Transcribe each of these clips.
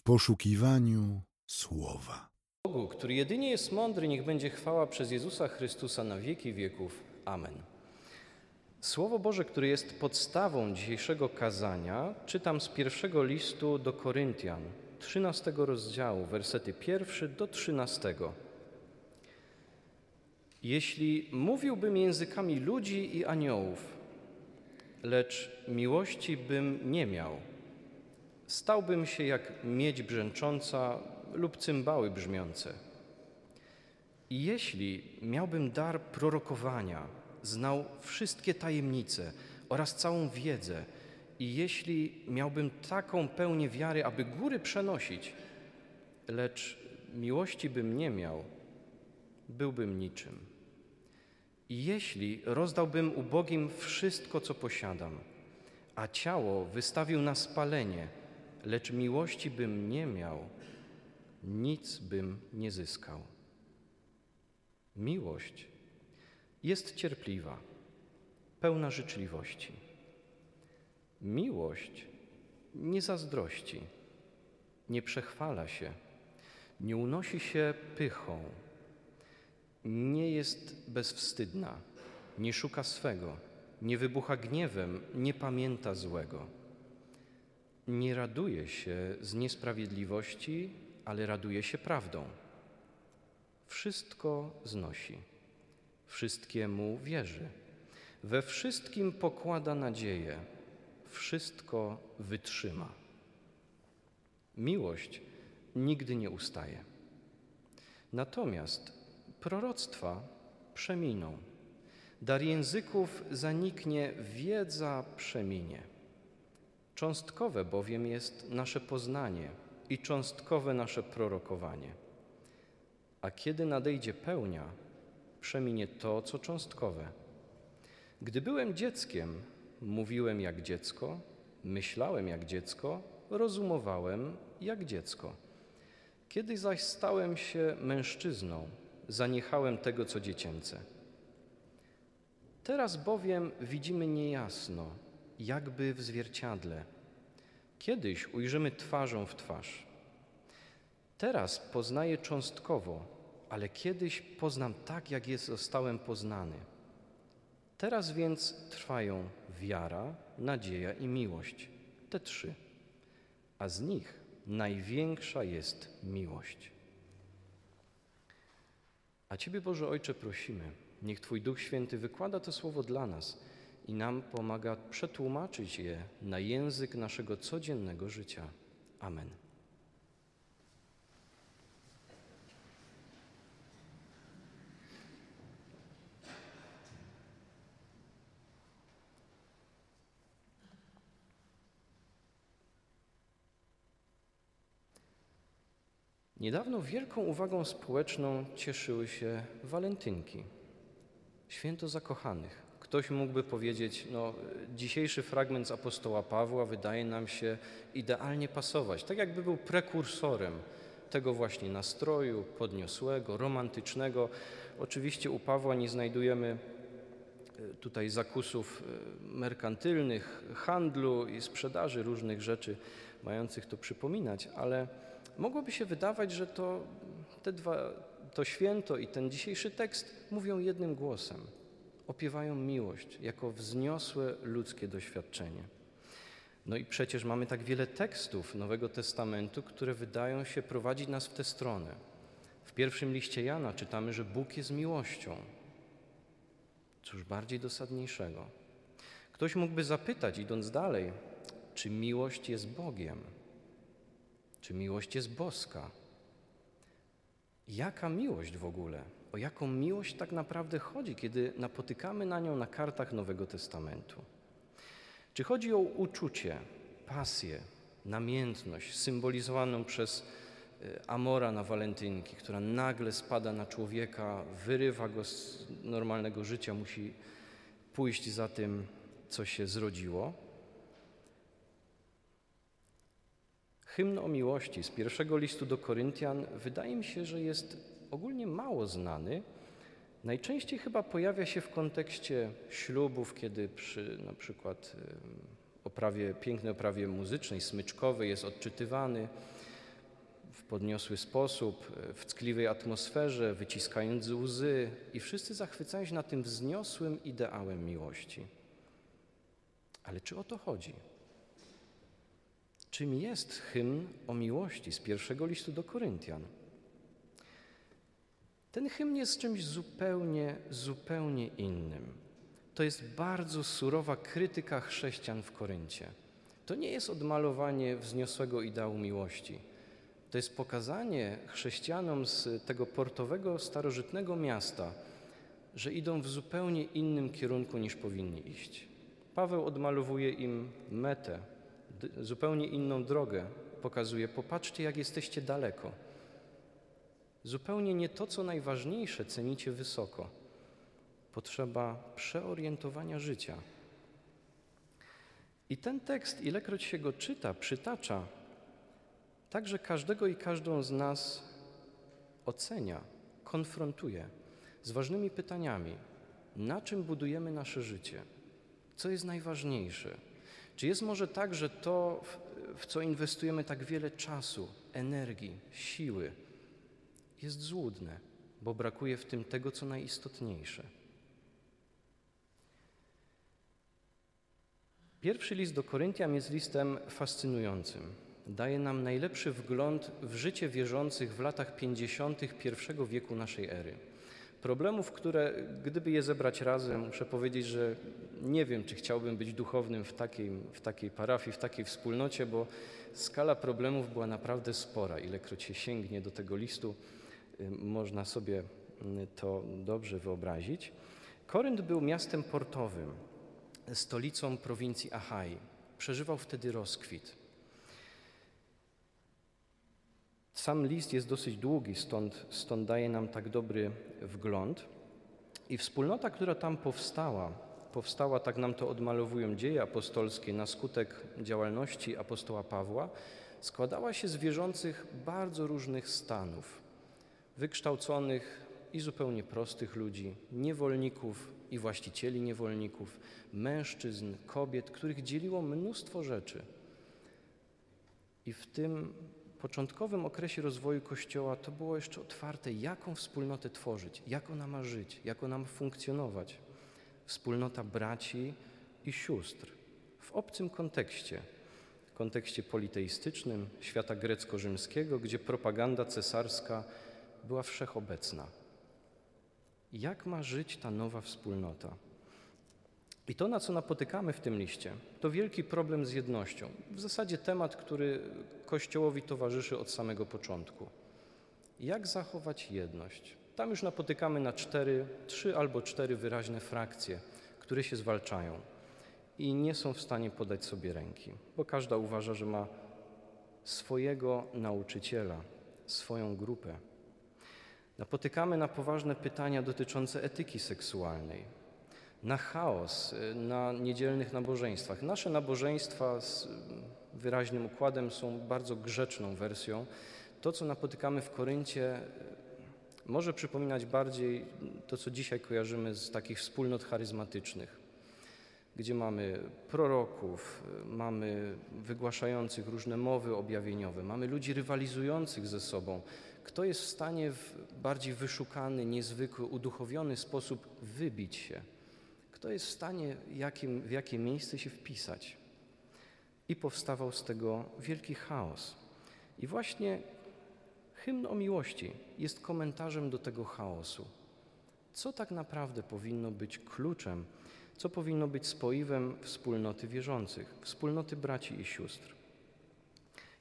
w poszukiwaniu słowa. Bogu, który jedynie jest mądry, niech będzie chwała przez Jezusa Chrystusa na wieki wieków. Amen. Słowo Boże, które jest podstawą dzisiejszego kazania, czytam z pierwszego listu do Koryntian, 13 rozdziału, wersety pierwszy do 13. Jeśli mówiłbym językami ludzi i aniołów, lecz miłości bym nie miał, stałbym się jak miedź brzęcząca lub cymbały brzmiące. I jeśli miałbym dar prorokowania, znał wszystkie tajemnice oraz całą wiedzę, i jeśli miałbym taką pełnię wiary, aby góry przenosić, lecz miłości bym nie miał, byłbym niczym. I jeśli rozdałbym ubogim wszystko, co posiadam, a ciało wystawił na spalenie, lecz miłości bym nie miał, nic bym nie zyskał. Miłość jest cierpliwa, pełna życzliwości. Miłość nie zazdrości, nie przechwala się, nie unosi się pychą, nie jest bezwstydna, nie szuka swego, nie wybucha gniewem, nie pamięta złego. Nie raduje się z niesprawiedliwości, ale raduje się prawdą. Wszystko znosi, wszystkiemu wierzy, we wszystkim pokłada nadzieję, wszystko wytrzyma. Miłość nigdy nie ustaje. Natomiast proroctwa przeminą, dar języków zaniknie, wiedza przeminie. Cząstkowe bowiem jest nasze poznanie i cząstkowe nasze prorokowanie. A kiedy nadejdzie pełnia, przeminie to, co cząstkowe. Gdy byłem dzieckiem, mówiłem jak dziecko, myślałem jak dziecko, rozumowałem jak dziecko. Kiedy zaś stałem się mężczyzną, zaniechałem tego, co dziecięce. Teraz bowiem widzimy niejasno, jakby w zwierciadle. Kiedyś ujrzymy twarzą w twarz. Teraz poznaję cząstkowo, ale kiedyś poznam tak, jak jest zostałem poznany. Teraz więc trwają wiara, nadzieja i miłość, te trzy, a z nich największa jest miłość. A Ciebie, Boże Ojcze, prosimy, niech Twój Duch Święty wykłada to słowo dla nas i nam pomaga przetłumaczyć je na język naszego codziennego życia. Amen. Niedawno wielką uwagą społeczną cieszyły się walentynki, święto zakochanych. Ktoś mógłby powiedzieć, no, dzisiejszy fragment z apostoła Pawła wydaje nam się idealnie pasować, tak jakby był prekursorem tego właśnie nastroju podniosłego, romantycznego. Oczywiście u Pawła nie znajdujemy e, tutaj zakusów e, merkantylnych, handlu i sprzedaży różnych rzeczy mających to przypominać, ale mogłoby się wydawać, że to, te dwa, to święto i ten dzisiejszy tekst mówią jednym głosem. Opiewają miłość jako wzniosłe ludzkie doświadczenie. No i przecież mamy tak wiele tekstów Nowego Testamentu, które wydają się prowadzić nas w tę stronę. W pierwszym liście Jana czytamy, że Bóg jest miłością. Cóż bardziej dosadniejszego. Ktoś mógłby zapytać, idąc dalej, czy miłość jest Bogiem? Czy miłość jest boska? Jaka miłość w ogóle? O jaką miłość tak naprawdę chodzi, kiedy napotykamy na nią na kartach Nowego Testamentu? Czy chodzi o uczucie, pasję, namiętność symbolizowaną przez e, Amora na walentynki, która nagle spada na człowieka, wyrywa go z normalnego życia, musi pójść za tym, co się zrodziło? Hymn o miłości z pierwszego listu do Koryntian wydaje mi się, że jest ogólnie mało znany. Najczęściej chyba pojawia się w kontekście ślubów, kiedy przy na przykład oprawie, pięknej oprawie muzycznej, smyczkowej jest odczytywany, podniosły sposób, w ckliwej atmosferze, wyciskając łzy i wszyscy zachwycają się na tym wzniosłym ideałem miłości. Ale czy o to chodzi? Czym jest hymn o miłości z pierwszego listu do Koryntian? Ten hymn jest czymś zupełnie, zupełnie innym. To jest bardzo surowa krytyka chrześcijan w Koryncie. To nie jest odmalowanie wzniosłego ideału miłości. To jest pokazanie chrześcijanom z tego portowego, starożytnego miasta, że idą w zupełnie innym kierunku niż powinni iść. Paweł odmalowuje im metę, zupełnie inną drogę. Pokazuje, popatrzcie, jak jesteście daleko. Zupełnie nie to, co najważniejsze, cenicie wysoko. Potrzeba przeorientowania życia. I ten tekst, ilekroć się go czyta, przytacza, także każdego i każdą z nas ocenia, konfrontuje z ważnymi pytaniami: na czym budujemy nasze życie? Co jest najważniejsze? Czy jest może tak, że to, w co inwestujemy tak wiele czasu, energii, siły, jest złudne, bo brakuje w tym tego, co najistotniejsze? Pierwszy list do Koryntian jest listem fascynującym. Daje nam najlepszy wgląd w życie wierzących w latach 50. I wieku naszej ery. Problemów, które gdyby je zebrać razem, muszę powiedzieć, że nie wiem, czy chciałbym być duchownym w takiej, w takiej parafii, w takiej wspólnocie, bo skala problemów była naprawdę spora. Ilekroć się sięgnie do tego listu, można sobie y, to dobrze wyobrazić. Korynt był miastem portowym stolicą prowincji Achai. Przeżywał wtedy rozkwit. Sam list jest dosyć długi, stąd, stąd daje nam tak dobry wgląd. I wspólnota, która tam powstała, powstała, tak nam to odmalowują dzieje apostolskie, na skutek działalności apostoła Pawła, składała się z wierzących bardzo różnych stanów, wykształconych i zupełnie prostych ludzi, niewolników i właścicieli niewolników, mężczyzn, kobiet, których dzieliło mnóstwo rzeczy. I w tym początkowym okresie rozwoju Kościoła to było jeszcze otwarte, jaką wspólnotę tworzyć, jak ona ma żyć, jak ona ma funkcjonować. Wspólnota braci i sióstr w obcym kontekście, kontekście politeistycznym świata grecko-rzymskiego, gdzie propaganda cesarska była wszechobecna. Jak ma żyć ta nowa wspólnota? I to, na co napotykamy w tym liście, to wielki problem z jednością. W zasadzie temat, który Kościołowi towarzyszy od samego początku. Jak zachować jedność? Tam już napotykamy na cztery, trzy albo cztery wyraźne frakcje, które się zwalczają i nie są w stanie podać sobie ręki, bo każda uważa, że ma swojego nauczyciela, swoją grupę. Napotykamy na poważne pytania dotyczące etyki seksualnej, na chaos y, na niedzielnych nabożeństwach. Nasze nabożeństwa z wyraźnym układem są bardzo grzeczną wersją. To, co napotykamy w Koryncie, y, może przypominać bardziej to, co dzisiaj kojarzymy z takich wspólnot charyzmatycznych, gdzie mamy proroków, y, mamy wygłaszających różne mowy objawieniowe, mamy ludzi rywalizujących ze sobą. Kto jest w stanie w bardziej wyszukany, niezwykły, uduchowiony sposób wybić się? kto jest w stanie jakim, w jakie miejsce się wpisać. I powstawał z tego wielki chaos. I właśnie hymn o miłości jest komentarzem do tego chaosu. Co tak naprawdę powinno być kluczem, co powinno być spoiwem wspólnoty wierzących, wspólnoty braci i sióstr.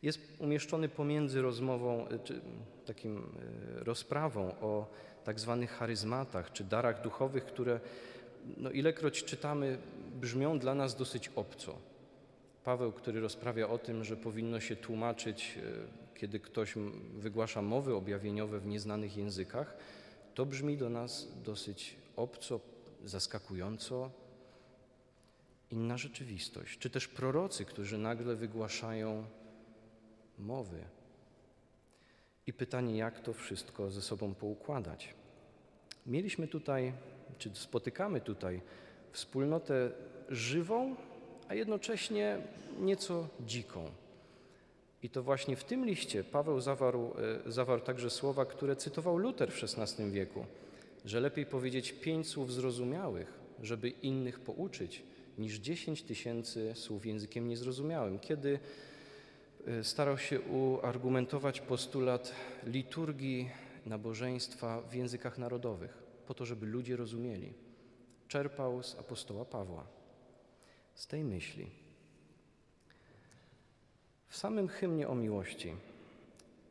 Jest umieszczony pomiędzy rozmową, czy takim e, rozprawą o tak zwanych charyzmatach, czy darach duchowych, które no ilekroć czytamy, brzmią dla nas dosyć obco. Paweł, który rozprawia o tym, że powinno się tłumaczyć, e, kiedy ktoś wygłasza mowy objawieniowe w nieznanych językach, to brzmi do nas dosyć obco, zaskakująco. Inna rzeczywistość, czy też prorocy, którzy nagle wygłaszają mowy. I pytanie, jak to wszystko ze sobą poukładać. Mieliśmy tutaj czy spotykamy tutaj wspólnotę żywą, a jednocześnie nieco dziką. I to właśnie w tym liście Paweł zawarł, e, zawarł także słowa, które cytował Luter w XVI wieku, że lepiej powiedzieć pięć słów zrozumiałych, żeby innych pouczyć, niż dziesięć tysięcy słów językiem niezrozumiałym. Kiedy starał się uargumentować postulat liturgii nabożeństwa w językach narodowych, po to, żeby ludzie rozumieli. Czerpał z apostoła Pawła, z tej myśli. W samym hymnie o miłości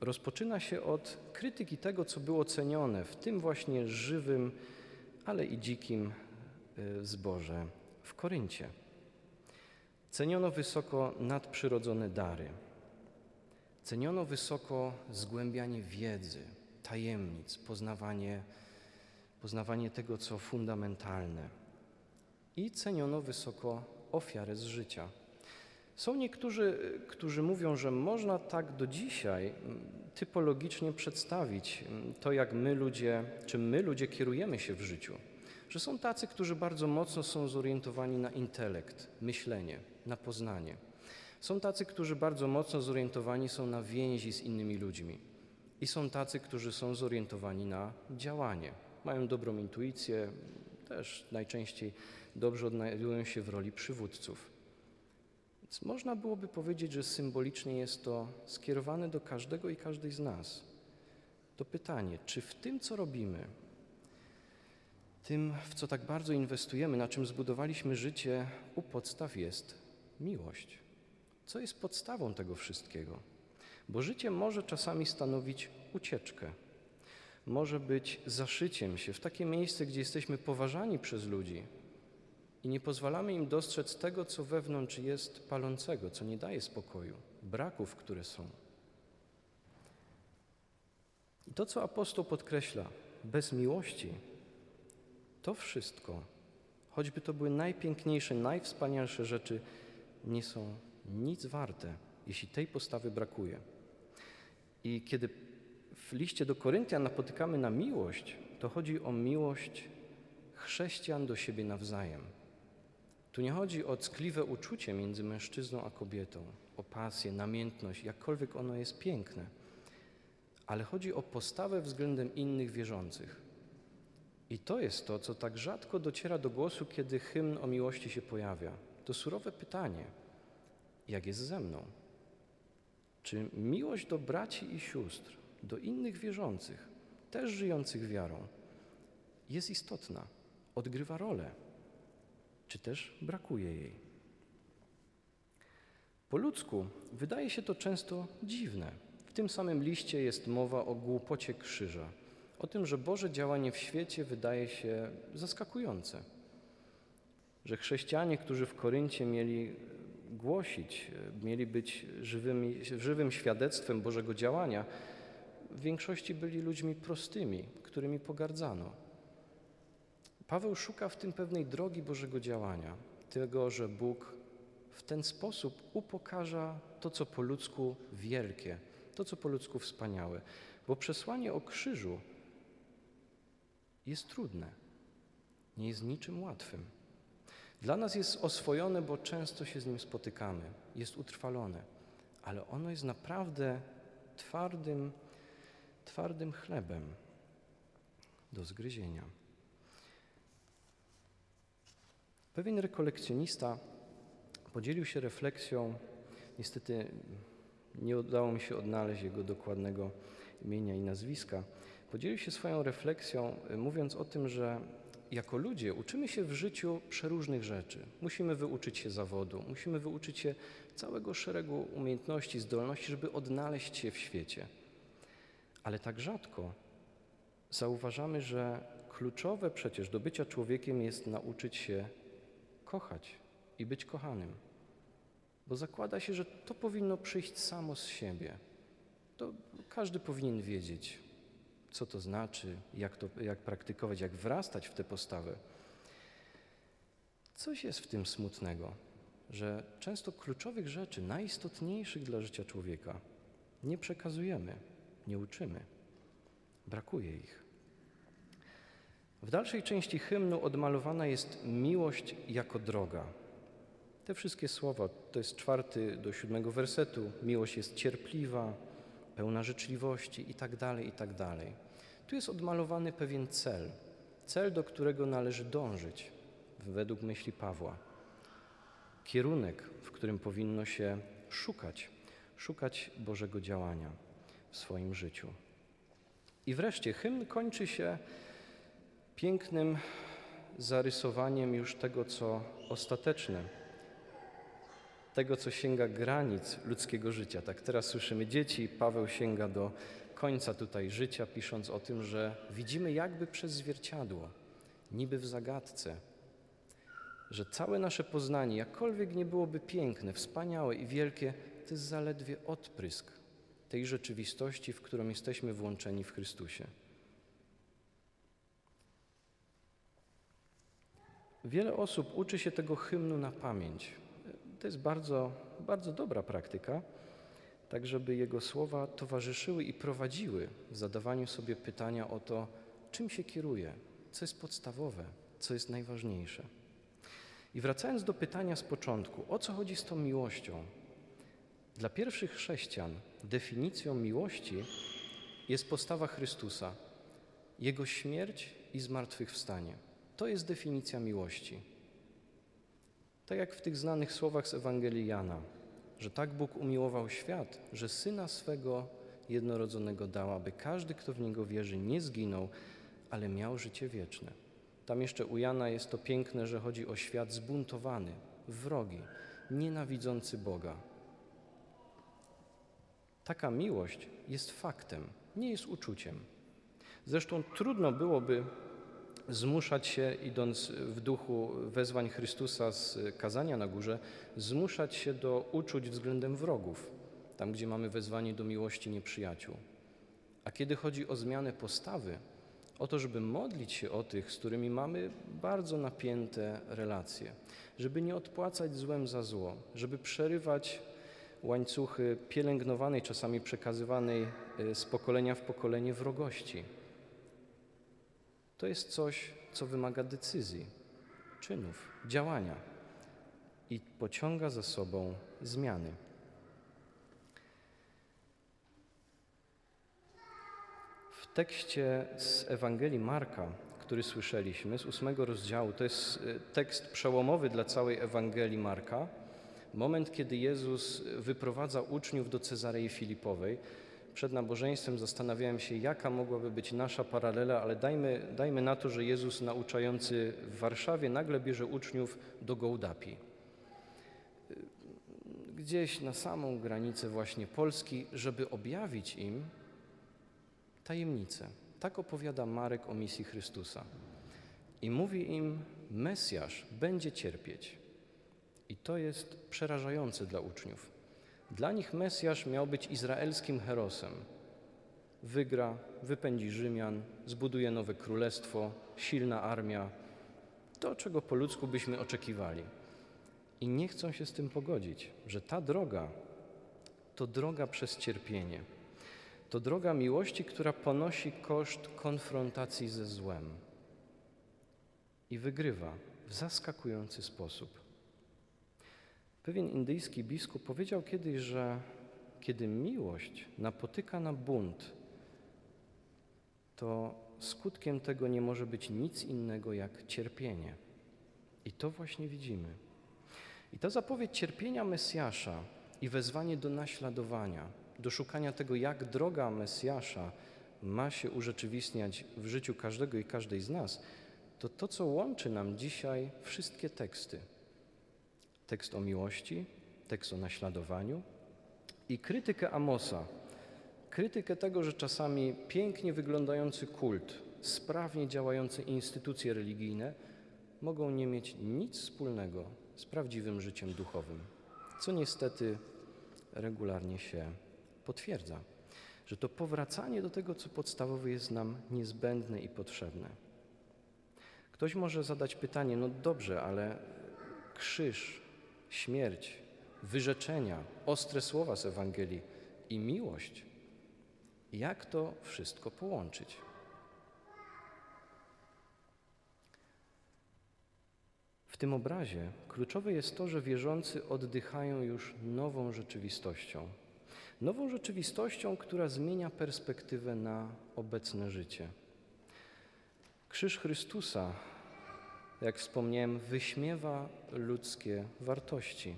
rozpoczyna się od krytyki tego, co było cenione w tym właśnie żywym, ale i dzikim y, zboże w Koryncie. Ceniono wysoko nadprzyrodzone dary. Ceniono wysoko zgłębianie wiedzy, tajemnic, poznawanie, poznawanie tego, co fundamentalne. I ceniono wysoko ofiarę z życia. Są niektórzy, którzy mówią, że można tak do dzisiaj mm, typologicznie przedstawić mm, to, jak my ludzie, czym my ludzie kierujemy się w życiu. Że są tacy, którzy bardzo mocno są zorientowani na intelekt, myślenie, na poznanie. Są tacy, którzy bardzo mocno zorientowani są na więzi z innymi ludźmi. I są tacy, którzy są zorientowani na działanie. Mają dobrą intuicję, też najczęściej dobrze odnajdują się w roli przywódców. Więc można byłoby powiedzieć, że symbolicznie jest to skierowane do każdego i każdej z nas. To pytanie, czy w tym, co robimy, tym, w co tak bardzo inwestujemy, na czym zbudowaliśmy życie, u podstaw jest miłość. Co jest podstawą tego wszystkiego? Bo życie może czasami stanowić ucieczkę, może być zaszyciem się w takie miejsce, gdzie jesteśmy poważani przez ludzi, i nie pozwalamy im dostrzec tego, co wewnątrz jest palącego, co nie daje spokoju, braków, które są. I to, co apostoł podkreśla, bez miłości, to wszystko, choćby to były najpiękniejsze, najwspanialsze rzeczy, nie są nic warte, jeśli tej postawy brakuje. I kiedy w liście do Koryntian napotykamy na miłość, to chodzi o miłość chrześcijan do siebie nawzajem. Tu nie chodzi o ckliwe uczucie między mężczyzną a kobietą, o pasję, namiętność, jakkolwiek ono jest piękne, ale chodzi o postawę względem innych wierzących. I to jest to, co tak rzadko dociera do głosu, kiedy hymn o miłości się pojawia. To surowe pytanie: jak jest ze mną? Czy miłość do braci i sióstr, do innych wierzących, też żyjących wiarą, jest istotna, odgrywa rolę? czy też brakuje jej. Po ludzku wydaje się to często dziwne. W tym samym liście jest mowa o głupocie krzyża, o tym, że Boże działanie w świecie wydaje się zaskakujące. Że chrześcijanie, którzy w Koryncie mieli głosić, mieli być żywymi, żywym świadectwem Bożego działania, w większości byli ludźmi prostymi, którymi pogardzano. Paweł szuka w tym pewnej drogi Bożego działania, tego, że Bóg w ten sposób upokarza to, co po ludzku wielkie, to, co po ludzku wspaniałe. Bo przesłanie o krzyżu jest trudne, nie jest niczym łatwym. Dla nas jest oswojone, bo często się z nim spotykamy, jest utrwalone, ale ono jest naprawdę twardym, twardym chlebem do zgryzienia. Pewien rekolekcjonista podzielił się refleksją, niestety nie udało mi się odnaleźć jego dokładnego imienia i nazwiska. Podzielił się swoją refleksją, mówiąc o tym, że jako ludzie uczymy się w życiu przeróżnych rzeczy. Musimy wyuczyć się zawodu, musimy wyuczyć się całego szeregu umiejętności, zdolności, żeby odnaleźć się w świecie. Ale tak rzadko zauważamy, że kluczowe przecież do bycia człowiekiem jest nauczyć się kochać i być kochanym. Bo zakłada się, że to powinno przyjść samo z siebie. To każdy powinien wiedzieć, co to znaczy, jak, to, jak praktykować, jak wrastać w tę postawę. Coś jest w tym smutnego, że często kluczowych rzeczy, najistotniejszych dla życia człowieka, nie przekazujemy, nie uczymy. Brakuje ich. W dalszej części hymnu odmalowana jest miłość jako droga. Te wszystkie słowa, to jest czwarty do siódmego wersetu, miłość jest cierpliwa, pełna życzliwości i tak dalej, i tak dalej. Tu jest odmalowany pewien cel, cel, do którego należy dążyć, według myśli Pawła. Kierunek, w którym powinno się szukać, szukać Bożego działania w swoim życiu. I wreszcie hymn kończy się pięknym zarysowaniem już tego, co ostateczne, tego, co sięga granic ludzkiego życia. Tak teraz słyszymy dzieci, Paweł sięga do końca tutaj życia, pisząc o tym, że widzimy jakby przez zwierciadło, niby w zagadce, że całe nasze poznanie, jakkolwiek nie byłoby piękne, wspaniałe i wielkie, to jest zaledwie odprysk tej rzeczywistości, w którą jesteśmy włączeni w Chrystusie. Wiele osób uczy się tego hymnu na pamięć. To jest bardzo, bardzo dobra praktyka, tak żeby jego słowa towarzyszyły i prowadziły w zadawaniu sobie pytania o to, czym się kieruje, co jest podstawowe, co jest najważniejsze. I wracając do pytania z początku, o co chodzi z tą miłością? Dla pierwszych chrześcijan definicją miłości jest postawa Chrystusa, Jego śmierć i zmartwychwstanie. To jest definicja miłości. Tak jak w tych znanych słowach z Ewangelii Jana, że tak Bóg umiłował świat, że Syna swego jednorodzonego dał, aby każdy, kto w Niego wierzy, nie zginął, ale miał życie wieczne. Tam jeszcze u Jana jest to piękne, że chodzi o świat zbuntowany, wrogi, nienawidzący Boga. Taka miłość jest faktem, nie jest uczuciem. Zresztą trudno byłoby zmuszać się, idąc w duchu wezwań Chrystusa z kazania na górze, zmuszać się do uczuć względem wrogów, tam gdzie mamy wezwanie do miłości nieprzyjaciół. A kiedy chodzi o zmianę postawy, o to, żeby modlić się o tych, z którymi mamy bardzo napięte relacje, żeby nie odpłacać złem za zło, żeby przerywać łańcuchy pielęgnowanej, czasami przekazywanej e, z pokolenia w pokolenie wrogości. To jest coś, co wymaga decyzji, czynów, działania i pociąga za sobą zmiany. W tekście z Ewangelii Marka, który słyszeliśmy, z ósmego rozdziału, to jest e, tekst przełomowy dla całej Ewangelii Marka, moment, kiedy Jezus wyprowadza uczniów do Cezarei Filipowej. Przed nabożeństwem zastanawiałem się, jaka mogłaby być nasza paralela, ale dajmy, dajmy na to, że Jezus nauczający w Warszawie nagle bierze uczniów do Gołdapi. Gdzieś na samą granicę właśnie Polski, żeby objawić im tajemnicę. Tak opowiada Marek o misji Chrystusa. I mówi im, Mesjasz będzie cierpieć. I to jest przerażające dla uczniów. Dla nich Mesjasz miał być izraelskim herosem. Wygra, wypędzi Rzymian, zbuduje nowe królestwo, silna armia. To, czego po ludzku byśmy oczekiwali. I nie chcą się z tym pogodzić, że ta droga to droga przez cierpienie. To droga miłości, która ponosi koszt konfrontacji ze złem i wygrywa w zaskakujący sposób. Pewien indyjski biskup powiedział kiedyś, że kiedy miłość napotyka na bunt, to skutkiem tego nie może być nic innego jak cierpienie. I to właśnie widzimy. I ta zapowiedź cierpienia Mesjasza i wezwanie do naśladowania, do szukania tego, jak droga Mesjasza ma się urzeczywistniać w życiu każdego i każdej z nas, to to, co łączy nam dzisiaj wszystkie teksty tekst o miłości, tekst o naśladowaniu i krytykę Amosa, krytykę tego, że czasami pięknie wyglądający kult, sprawnie działające instytucje religijne mogą nie mieć nic wspólnego z prawdziwym życiem duchowym, co niestety regularnie się potwierdza, że to powracanie do tego, co podstawowe jest nam niezbędne i potrzebne. Ktoś może zadać pytanie, no dobrze, ale krzyż, śmierć, wyrzeczenia, ostre słowa z Ewangelii i miłość. Jak to wszystko połączyć? W tym obrazie kluczowe jest to, że wierzący oddychają już nową rzeczywistością. Nową rzeczywistością, która zmienia perspektywę na obecne życie. Krzyż Chrystusa, jak wspomniałem, wyśmiewa ludzkie wartości.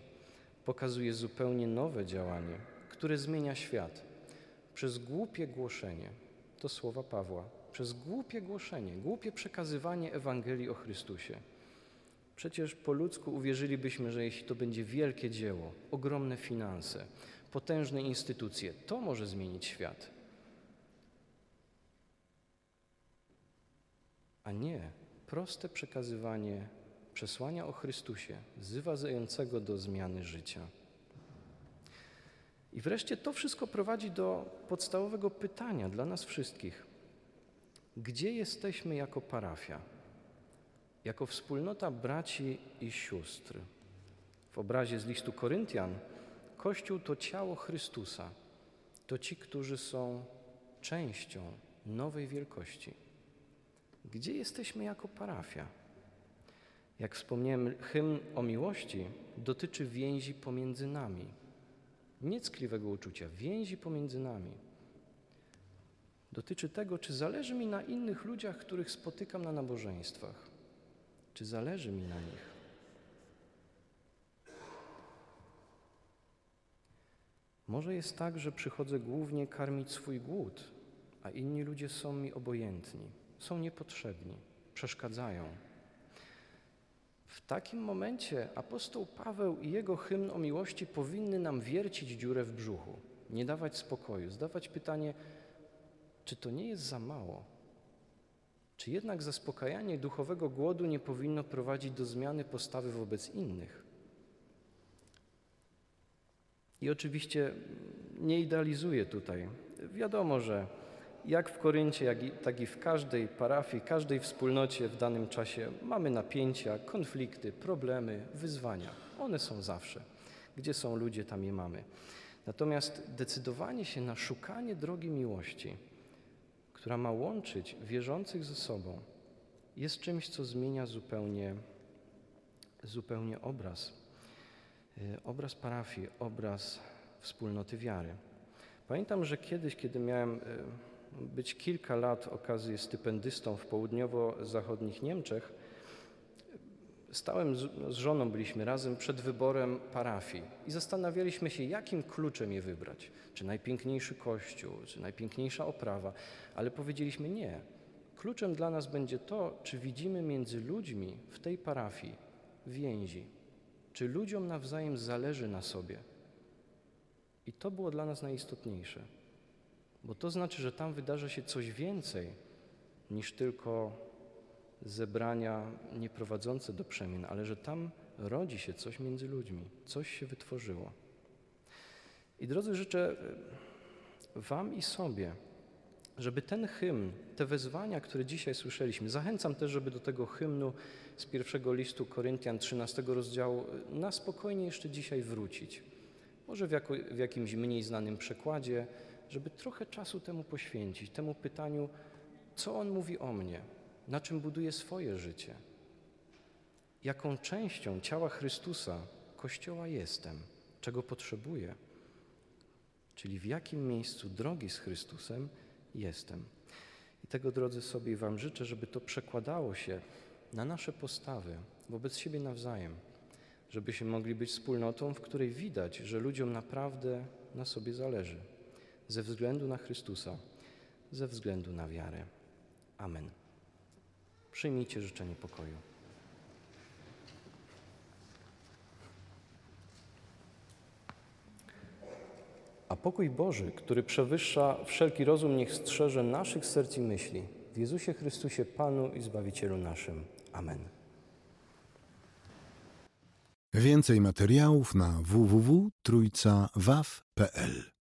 Pokazuje zupełnie nowe działanie, które zmienia świat. Przez głupie głoszenie, to słowa Pawła, przez głupie głoszenie, głupie przekazywanie Ewangelii o Chrystusie. Przecież po ludzku uwierzylibyśmy, że jeśli to będzie wielkie dzieło, ogromne finanse, potężne instytucje, to może zmienić świat. A nie proste przekazywanie przesłania o Chrystusie, wzywającego do zmiany życia. I wreszcie to wszystko prowadzi do podstawowego pytania dla nas wszystkich: gdzie jesteśmy jako parafia, jako wspólnota braci i sióstr? W obrazie z listu Koryntian Kościół to ciało Chrystusa, to ci, którzy są częścią nowej wielkości. Gdzie jesteśmy jako parafia? Jak wspomniałem, hymn o miłości dotyczy więzi pomiędzy nami. Nie ckliwego uczucia, więzi pomiędzy nami. Dotyczy tego, czy zależy mi na innych ludziach, których spotykam na nabożeństwach. Czy zależy mi na nich? Może jest tak, że przychodzę głównie karmić swój głód, a inni ludzie są mi obojętni, są niepotrzebni, przeszkadzają. W takim momencie apostoł Paweł i jego hymn o miłości powinny nam wiercić dziurę w brzuchu, nie dawać spokoju, zdawać pytanie, czy to nie jest za mało? Czy jednak zaspokajanie duchowego głodu nie powinno prowadzić do zmiany postawy wobec innych? I oczywiście nie idealizuję tutaj. Wiadomo, że jak w Koryncie, jak i, tak i w każdej parafii, każdej wspólnocie w danym czasie mamy napięcia, konflikty, problemy, wyzwania. One są zawsze. Gdzie są ludzie, tam je mamy. Natomiast decydowanie się na szukanie drogi miłości, która ma łączyć wierzących ze sobą, jest czymś, co zmienia zupełnie, zupełnie obraz Y, obraz parafii, obraz wspólnoty wiary. Pamiętam, że kiedyś, kiedy miałem y, być kilka lat okazję stypendystą w południowo-zachodnich Niemczech, stałem z, z żoną, byliśmy razem przed wyborem parafii i zastanawialiśmy się, jakim kluczem je wybrać. Czy najpiękniejszy kościół, czy najpiękniejsza oprawa, ale powiedzieliśmy nie. Kluczem dla nas będzie to, czy widzimy między ludźmi w tej parafii więzi, czy ludziom nawzajem zależy na sobie. I to było dla nas najistotniejsze, bo to znaczy, że tam wydarza się coś więcej niż tylko zebrania nieprowadzące do przemian, ale że tam rodzi się coś między ludźmi, coś się wytworzyło. I drodzy, życzę Wam i sobie, żeby ten hymn, te wezwania, które dzisiaj słyszeliśmy, zachęcam też, żeby do tego hymnu z pierwszego listu Koryntian 13 rozdziału na spokojnie jeszcze dzisiaj wrócić. Może w, jako, w jakimś mniej znanym przekładzie, żeby trochę czasu temu poświęcić, temu pytaniu, co on mówi o mnie, na czym buduje swoje życie, jaką częścią ciała Chrystusa, Kościoła jestem, czego potrzebuję, czyli w jakim miejscu drogi z Chrystusem jestem. I tego, drodzy sobie, Wam życzę, żeby to przekładało się na nasze postawy wobec siebie nawzajem, żebyśmy mogli być wspólnotą, w której widać, że ludziom naprawdę na sobie zależy, ze względu na Chrystusa, ze względu na wiarę. Amen. Przyjmijcie życzenie pokoju. A pokój Boży, który przewyższa wszelki rozum, niech strzeże naszych serc i myśli w Jezusie Chrystusie, Panu i Zbawicielu naszym. Amen. Więcej materiałów na www.trójcawaw.pl